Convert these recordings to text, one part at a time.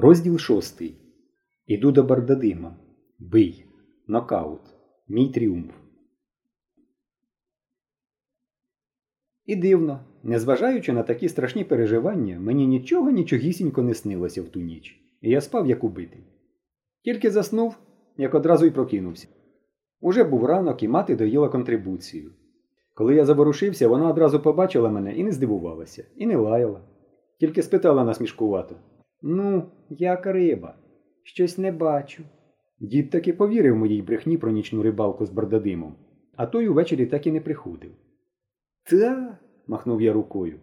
Розділ шостий. Іду до Бардадима. Бий. Нокаут. Мій тріумф. І дивно, незважаючи на такі страшні переживання, мені нічого нічогісінько не снилося в ту ніч, і я спав як убитий. Тільки заснув, як одразу й прокинувся. Уже був ранок, і мати доїла контрибуцію. Коли я заворушився, вона одразу побачила мене і не здивувалася, і не лаяла. Тільки спитала насмішкувато. Ну, як риба, щось не бачу. Дід таки повірив моїй брехні про нічну рибалку з бардадимом, а той увечері так і не приходив. Та, махнув я рукою.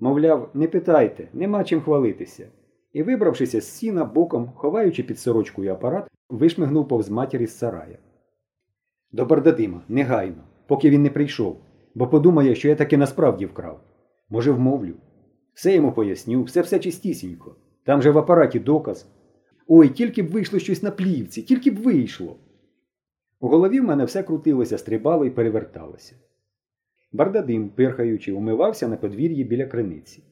Мовляв, не питайте, нема чим хвалитися. І, вибравшися з сіна боком, ховаючи під сорочкою апарат, вишмигнув повз матері з сарая. До бардадима, негайно, поки він не прийшов, бо подумає, що я таки насправді вкрав. Може, вмовлю. Все йому поясню, все все чистісінько. Там же в апараті доказ. Ой, тільки б вийшло щось на плівці, тільки б вийшло. У голові в мене все крутилося, стрибало і переверталося. Бардадим, пирхаючи, умивався на подвір'ї біля криниці.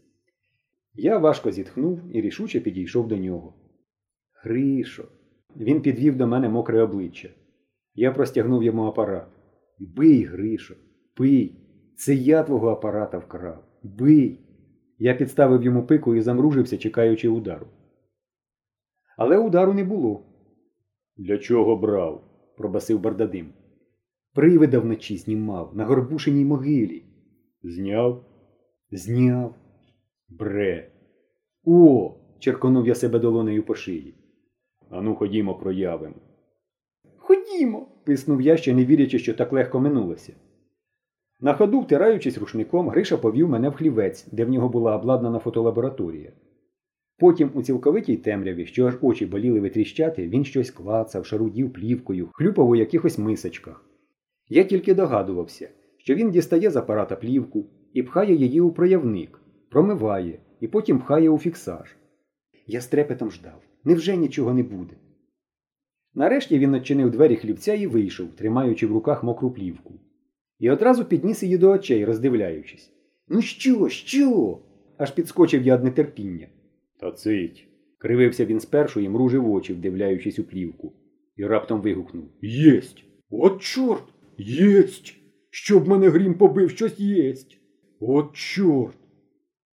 Я важко зітхнув і рішуче підійшов до нього. Гришо. Він підвів до мене мокре обличчя. Я простягнув йому апарат. Бий, Гришо, пий. Це я твого апарата вкрав. Бий. Я підставив йому пику і замружився, чекаючи удару. Але удару не було. Для чого брав? пробасив Бардадим. Привида вночі знімав на горбушиній могилі. Зняв? Зняв. Бре. О. черконув я себе долонею по шиї. Ану, ходімо, проявимо. Ходімо. писнув я, ще не вірячи, що так легко минулося. На ходу, втираючись рушником, Гриша повів мене в хлівець, де в нього була обладнана фотолабораторія. Потім у цілковитій темряві, що аж очі боліли витріщати, він щось клацав, шарудів плівкою, хлюпав у якихось мисочках. Я тільки догадувався, що він дістає з апарата плівку і пхає її у проявник, промиває і потім пхає у фіксаж. Я з трепетом ждав. Невже нічого не буде? Нарешті він відчинив двері хлівця і вийшов, тримаючи в руках мокру плівку. І одразу підніс її до очей, роздивляючись. Ну що, що? аж підскочив я від нетерпіння. Та цить. Кривився він спершу і мружив очі, вдивляючись у плівку, і раптом вигукнув Єсть! От чорт! Єсть! Щоб мене грім побив, щось єсть! От чорт!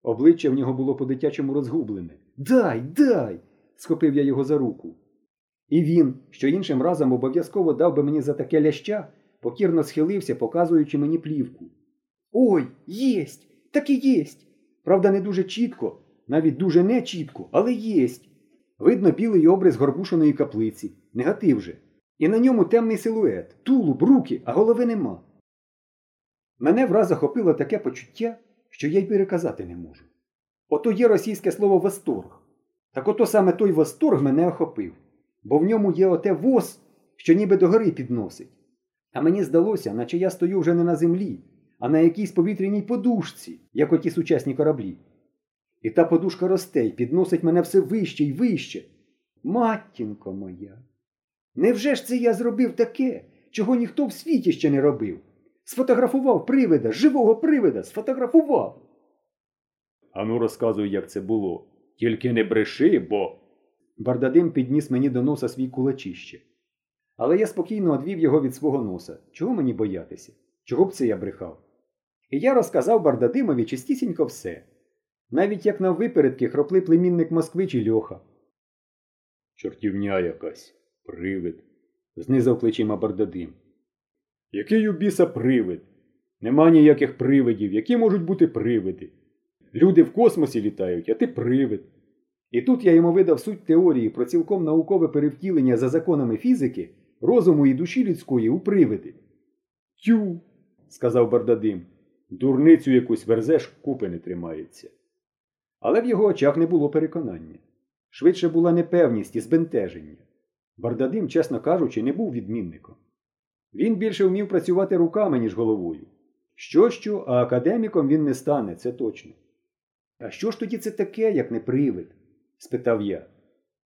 Обличчя в нього було по-дитячому розгублене. Дай, дай! схопив я його за руку. І він, що іншим разом обов'язково дав би мені за таке ляща, покірно схилився, показуючи мені плівку. Ой, єсть! Так і єсть! Правда, не дуже чітко, навіть дуже не чітко, але єсть. Видно білий образ горбушеної каплиці, негатив же. І на ньому темний силует, тулуб, руки, а голови нема. Мене враз захопило таке почуття, що я й переказати не можу. Ото є російське слово восторг. Так ото саме той восторг мене охопив, бо в ньому є оте воз, що ніби до гори підносить. А мені здалося, наче я стою вже не на землі, а на якійсь повітряній подушці, як оті сучасні кораблі. І та подушка росте й підносить мене все вище й вище. Матінко моя. Невже ж це я зробив таке, чого ніхто в світі ще не робив? Сфотографував привида, живого привида, сфотографував. Ану, розказуй, як це було. Тільки не бреши, бо. Бардадим підніс мені до носа свій кулачище. Але я спокійно одвів його від свого носа. Чого мені боятися? Чого б це я брехав? І я розказав Бардадимові чистісінько все. Навіть як на випередки хропли племінник Москви чи Льоха. Чортівня якась, привид, знизав плечима Бардадим. Який у біса привид? Нема ніяких привидів, які можуть бути привиди. Люди в космосі літають, а ти привид. І тут я йому видав суть теорії про цілком наукове перевтілення за законами фізики, розуму і душі людської у привиди. Тю, сказав Бардадим, дурницю якусь верзеш, купи не тримається. Але в його очах не було переконання. Швидше була непевність і збентеження. Бардадим, чесно кажучи, не був відмінником. Він більше вмів працювати руками, ніж головою. Що, що, а академіком він не стане, це точно. А що ж тоді це таке, як не привид? спитав я.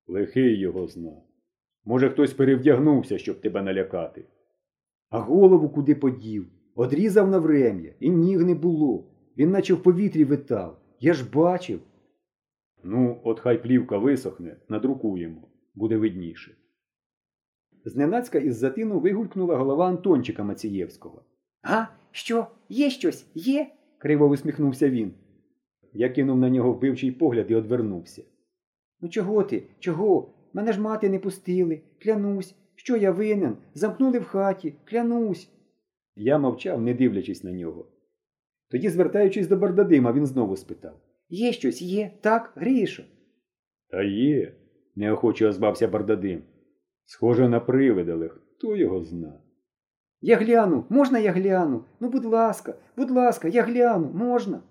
Лихий його зна. Може, хтось перевдягнувся, щоб тебе налякати. А голову куди подів? Одрізав на врем'я, і ніг не було. Він наче в повітрі витав. Я ж бачив. Ну, от хай плівка висохне, надрукуємо, буде видніше. Зненацька із затину вигулькнула голова Антончика Мацієвського. А, що, є щось, є? криво усміхнувся він. Я кинув на нього вбивчий погляд і одвернувся. Ну чого ти? Чого? Мене ж мати не пустили. Клянусь. Що я винен? Замкнули в хаті. Клянусь. Я мовчав, не дивлячись на нього. Тоді, звертаючись до Бардадима, він знову спитав. Є щось, є, так, Грішо? Та є, неохоче озвався Бардадим. Схоже на привид, але хто його зна. Я гляну, можна я гляну? Ну, будь ласка, будь ласка, я гляну, можна.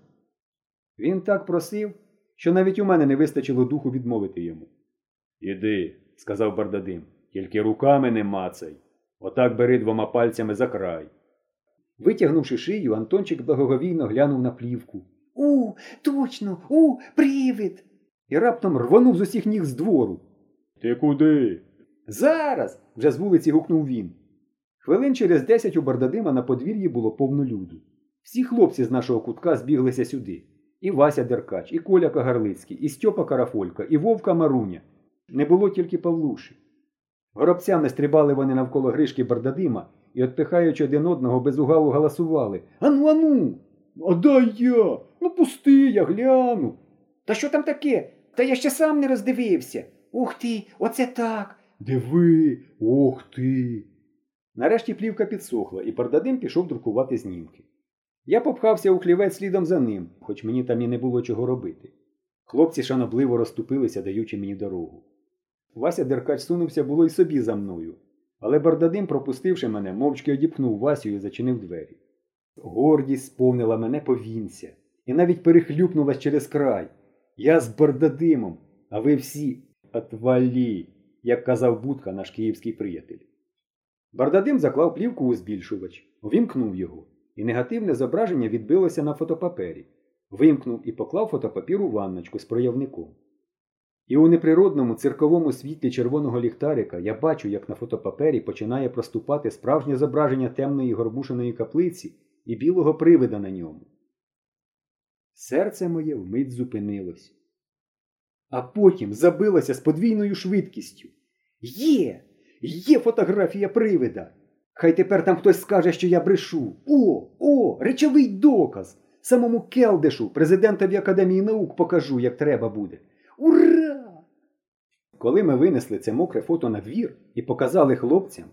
Він так просив, що навіть у мене не вистачило духу відмовити йому. Іди, сказав Бардадим, тільки руками не мацай. Отак бери двома пальцями за край. Витягнувши шию, Антончик благоговійно глянув на плівку. У, точно, у, привид. І раптом рвонув з усіх ніг з двору. Ти куди? Зараз. вже з вулиці гукнув він. Хвилин через десять у Бардадима на подвір'ї було повно люду. Всі хлопці з нашого кутка збіглися сюди. І Вася Деркач, і Коля Кагарлицький, і Стьопа Карафолька, і Вовка Маруня. Не було тільки Павлуші. Горобцями стрибали вони навколо гришки Бардадима і, отпихаючи один одного, безугаву галасували. Ану, ану! А дай я! Ну пусти, я гляну. Та що там таке? Та я ще сам не роздивився. Ух ти, оце так. Диви, ох ти. Нарешті плівка підсохла, і Бардадим пішов друкувати знімки. Я попхався у хлівець слідом за ним, хоч мені там і не було чого робити. Хлопці шанобливо розступилися, даючи мені дорогу. Вася Деркач сунувся було й собі за мною, але Бардадим, пропустивши мене, мовчки одіпхнув Васю і зачинив двері. Гордість сповнила мене повінця і навіть перехлюпнулась через край. Я з Бардадимом, а ви всі отвалі, як казав Будка, наш київський приятель. Бардадим заклав плівку у збільшувач, увімкнув його, і негативне зображення відбилося на фотопапері. Вимкнув і поклав фотопапір у ванночку з проявником. І у неприродному цирковому світлі червоного ліхтарика я бачу, як на фотопапері починає проступати справжнє зображення темної горбушеної каплиці і білого привида на ньому. Серце моє вмить зупинилось. А потім забилося з подвійною швидкістю. Є! Є фотографія привида! Хай тепер там хтось скаже, що я брешу. О, о, речовий доказ! Самому Келдешу, президентові Академії наук, покажу, як треба буде. Ура! Коли ми винесли це мокре фото на двір і показали хлопцям,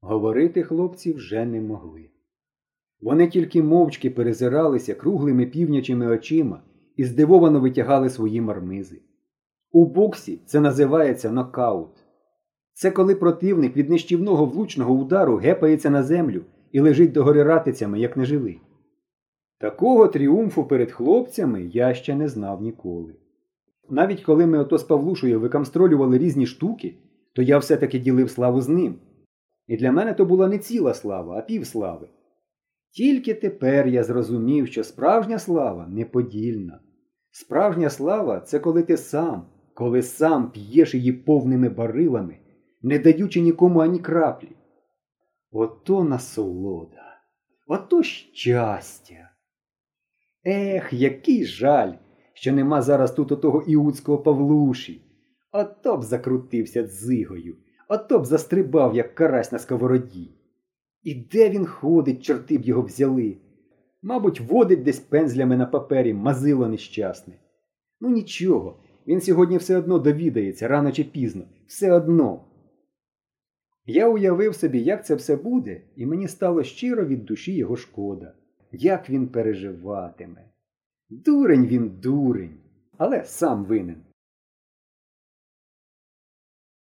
говорити хлопці вже не могли. Вони тільки мовчки перезиралися круглими півнячими очима і здивовано витягали свої мармизи. У боксі це називається нокаут. Це коли противник від нищівного влучного удару гепається на землю і лежить догори ратицями, як неживий. Такого тріумфу перед хлопцями я ще не знав ніколи. Навіть коли ми ото з Павлушею викамстролювали різні штуки, то я все-таки ділив славу з ним. І для мене то була не ціла слава, а півслави. Тільки тепер я зрозумів, що справжня слава неподільна. Справжня слава це коли ти сам, коли сам п'єш її повними барилами, не даючи нікому ані краплі. Ото насолода, ото щастя. Ех, який жаль, що нема зараз тут отого іудського Павлуші. Ото б закрутився дзигою, ото б застрибав, як карась на сковороді. І де він ходить, чорти б його взяли? Мабуть, водить десь пензлями на папері мазило нещасне. Ну нічого, він сьогодні все одно довідається, рано чи пізно, все одно. Я уявив собі, як це все буде, і мені стало щиро від душі його шкода, як він переживатиме. Дурень він, дурень, але сам винен.